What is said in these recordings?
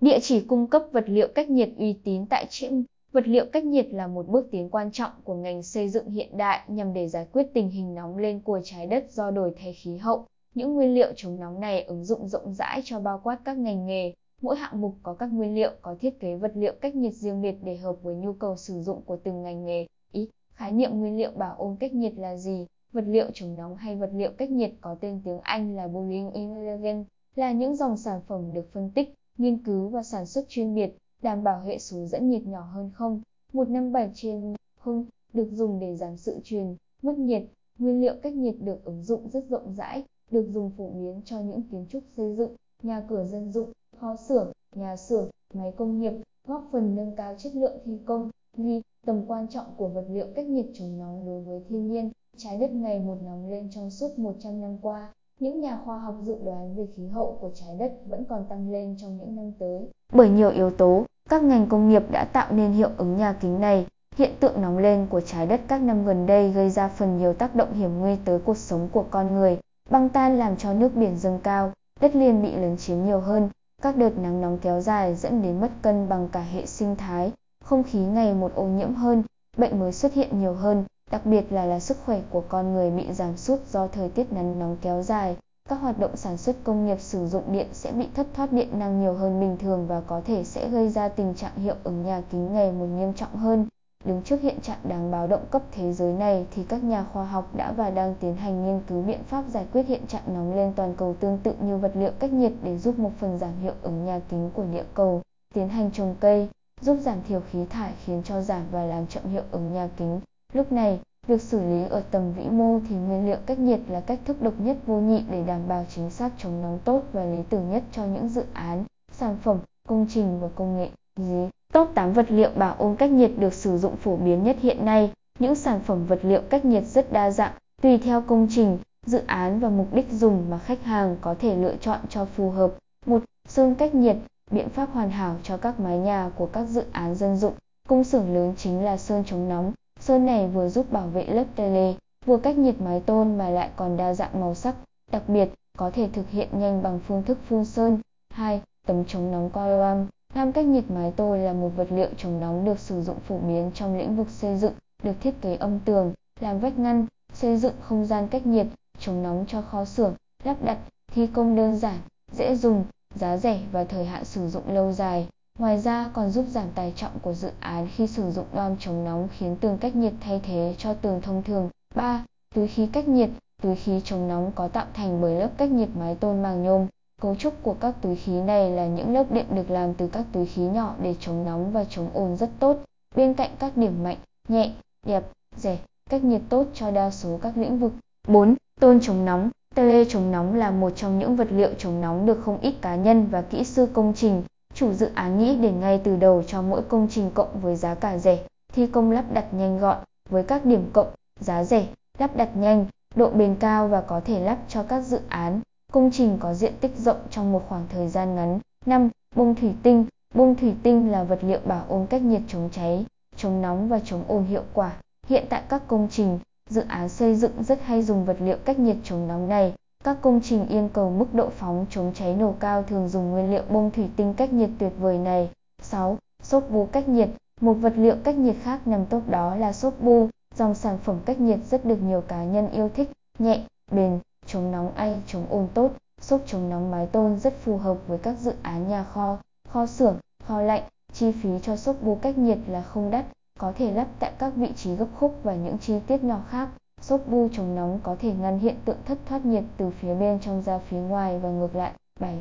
Địa chỉ cung cấp vật liệu cách nhiệt uy tín tại Chiêm Vật liệu cách nhiệt là một bước tiến quan trọng của ngành xây dựng hiện đại nhằm để giải quyết tình hình nóng lên của trái đất do đổi thay khí hậu. Những nguyên liệu chống nóng này ứng dụng rộng rãi cho bao quát các ngành nghề. Mỗi hạng mục có các nguyên liệu có thiết kế vật liệu cách nhiệt riêng biệt để hợp với nhu cầu sử dụng của từng ngành nghề. Ý, khái niệm nguyên liệu bảo ôn cách nhiệt là gì? Vật liệu chống nóng hay vật liệu cách nhiệt có tên tiếng Anh là Building Ingredients là những dòng sản phẩm được phân tích, nghiên cứu và sản xuất chuyên biệt đảm bảo hệ số dẫn nhiệt nhỏ hơn không. 157 trên không được dùng để giảm sự truyền, mất nhiệt. Nguyên liệu cách nhiệt được ứng dụng rất rộng rãi, được dùng phổ biến cho những kiến trúc xây dựng, nhà cửa dân dụng, kho xưởng, nhà xưởng, máy công nghiệp, góp phần nâng cao chất lượng thi công. Ghi tầm quan trọng của vật liệu cách nhiệt chống nóng đối với thiên nhiên, trái đất ngày một nóng lên trong suốt 100 năm qua. Những nhà khoa học dự đoán về khí hậu của trái đất vẫn còn tăng lên trong những năm tới. Bởi nhiều yếu tố, các ngành công nghiệp đã tạo nên hiệu ứng nhà kính này. Hiện tượng nóng lên của trái đất các năm gần đây gây ra phần nhiều tác động hiểm nguy tới cuộc sống của con người. Băng tan làm cho nước biển dâng cao, đất liền bị lấn chiếm nhiều hơn. Các đợt nắng nóng kéo dài dẫn đến mất cân bằng cả hệ sinh thái, không khí ngày một ô nhiễm hơn, bệnh mới xuất hiện nhiều hơn, đặc biệt là là sức khỏe của con người bị giảm sút do thời tiết nắng nóng kéo dài các hoạt động sản xuất công nghiệp sử dụng điện sẽ bị thất thoát điện năng nhiều hơn bình thường và có thể sẽ gây ra tình trạng hiệu ứng nhà kính ngày một nghiêm trọng hơn. Đứng trước hiện trạng đáng báo động cấp thế giới này thì các nhà khoa học đã và đang tiến hành nghiên cứu biện pháp giải quyết hiện trạng nóng lên toàn cầu tương tự như vật liệu cách nhiệt để giúp một phần giảm hiệu ứng nhà kính của địa cầu, tiến hành trồng cây, giúp giảm thiểu khí thải khiến cho giảm và làm chậm hiệu ứng nhà kính. Lúc này, Việc xử lý ở tầm vĩ mô thì nguyên liệu cách nhiệt là cách thức độc nhất vô nhị để đảm bảo chính xác chống nóng tốt và lý tưởng nhất cho những dự án, sản phẩm, công trình và công nghệ. Dí. Top 8 vật liệu bảo ôn cách nhiệt được sử dụng phổ biến nhất hiện nay. Những sản phẩm vật liệu cách nhiệt rất đa dạng, tùy theo công trình, dự án và mục đích dùng mà khách hàng có thể lựa chọn cho phù hợp. 1. Sơn cách nhiệt, biện pháp hoàn hảo cho các mái nhà của các dự án dân dụng. Công xưởng lớn chính là sơn chống nóng, Sơn này vừa giúp bảo vệ lớp tele, vừa cách nhiệt mái tôn mà lại còn đa dạng màu sắc, đặc biệt có thể thực hiện nhanh bằng phương thức phun sơn. 2. Tấm chống nóng Coilam Lam cách nhiệt mái tôn là một vật liệu chống nóng được sử dụng phổ biến trong lĩnh vực xây dựng, được thiết kế âm tường, làm vách ngăn, xây dựng không gian cách nhiệt, chống nóng cho kho xưởng, lắp đặt, thi công đơn giản, dễ dùng, giá rẻ và thời hạn sử dụng lâu dài. Ngoài ra còn giúp giảm tải trọng của dự án khi sử dụng đoam chống nóng khiến tường cách nhiệt thay thế cho tường thông thường. 3. Túi khí cách nhiệt Túi khí chống nóng có tạo thành bởi lớp cách nhiệt mái tôn màng nhôm. Cấu trúc của các túi khí này là những lớp đệm được làm từ các túi khí nhỏ để chống nóng và chống ồn rất tốt. Bên cạnh các điểm mạnh, nhẹ, đẹp, rẻ, cách nhiệt tốt cho đa số các lĩnh vực. 4. Tôn chống nóng Tele chống nóng là một trong những vật liệu chống nóng được không ít cá nhân và kỹ sư công trình Chủ dự án nghĩ đến ngay từ đầu cho mỗi công trình cộng với giá cả rẻ, thi công lắp đặt nhanh gọn, với các điểm cộng, giá rẻ, lắp đặt nhanh, độ bền cao và có thể lắp cho các dự án, công trình có diện tích rộng trong một khoảng thời gian ngắn. 5. Bông thủy tinh Bông thủy tinh là vật liệu bảo ôn cách nhiệt chống cháy, chống nóng và chống ồn hiệu quả. Hiện tại các công trình, dự án xây dựng rất hay dùng vật liệu cách nhiệt chống nóng này các công trình yêu cầu mức độ phóng chống cháy nổ cao thường dùng nguyên liệu bông thủy tinh cách nhiệt tuyệt vời này. 6. Xốp bu cách nhiệt Một vật liệu cách nhiệt khác nằm tốt đó là xốp bu, dòng sản phẩm cách nhiệt rất được nhiều cá nhân yêu thích, nhẹ, bền, chống nóng ay, chống ồn tốt. Xốp chống nóng mái tôn rất phù hợp với các dự án nhà kho, kho xưởng, kho lạnh. Chi phí cho xốp bu cách nhiệt là không đắt, có thể lắp tại các vị trí gấp khúc và những chi tiết nhỏ khác. Xốp bu chống nóng có thể ngăn hiện tượng thất thoát nhiệt từ phía bên trong ra phía ngoài và ngược lại. 7.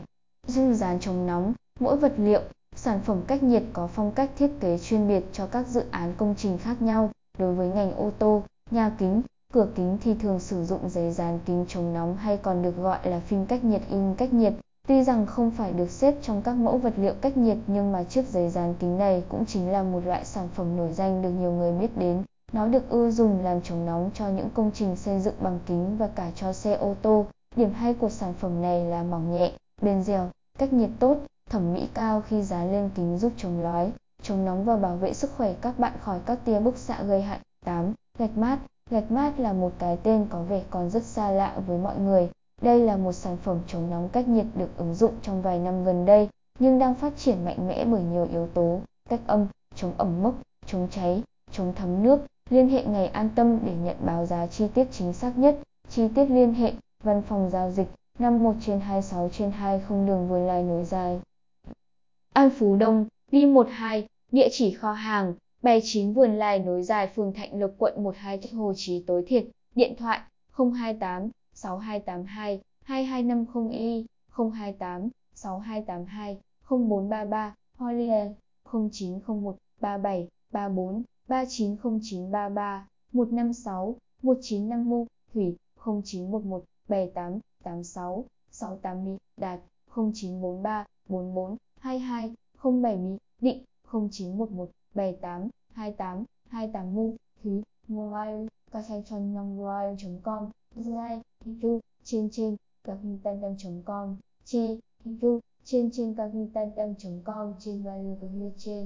Dung dán chống nóng Mỗi vật liệu, sản phẩm cách nhiệt có phong cách thiết kế chuyên biệt cho các dự án công trình khác nhau. Đối với ngành ô tô, nhà kính, cửa kính thì thường sử dụng giấy dán kính chống nóng hay còn được gọi là phim cách nhiệt in cách nhiệt. Tuy rằng không phải được xếp trong các mẫu vật liệu cách nhiệt nhưng mà chiếc giấy dán kính này cũng chính là một loại sản phẩm nổi danh được nhiều người biết đến. Nó được ưa dùng làm chống nóng cho những công trình xây dựng bằng kính và cả cho xe ô tô. Điểm hay của sản phẩm này là mỏng nhẹ, bền dẻo, cách nhiệt tốt, thẩm mỹ cao khi dán lên kính giúp chống lói, chống nóng và bảo vệ sức khỏe các bạn khỏi các tia bức xạ gây hại. 8. Gạch mát Gạch mát là một cái tên có vẻ còn rất xa lạ với mọi người. Đây là một sản phẩm chống nóng cách nhiệt được ứng dụng trong vài năm gần đây. nhưng đang phát triển mạnh mẽ bởi nhiều yếu tố, cách âm, chống ẩm mốc, chống cháy, chống thấm nước. Liên hệ ngày an tâm để nhận báo giá chi tiết chính xác nhất. Chi tiết liên hệ, văn phòng giao dịch, 51 trên 26 trên 20 đường Vườn Lai nối dài. An Phú Đông, B12, địa chỉ kho hàng, bay 9 Vườn Lai nối dài phường Thạnh Lộc quận 12 Hồ Chí Tối Thiệt, điện thoại 028 6282 2250 y 028 6282 0433 Hollier 0901 37 34 390933 156 1950 Thủy 0911 78 86 68 Mi Đạt 0943 44 22 07 Mi Định 0911 78 28 28 Mu Thúy Mobile casachonnonmobile.com Zai Thư trên trên com Chi Thư trên trên com trên value của trên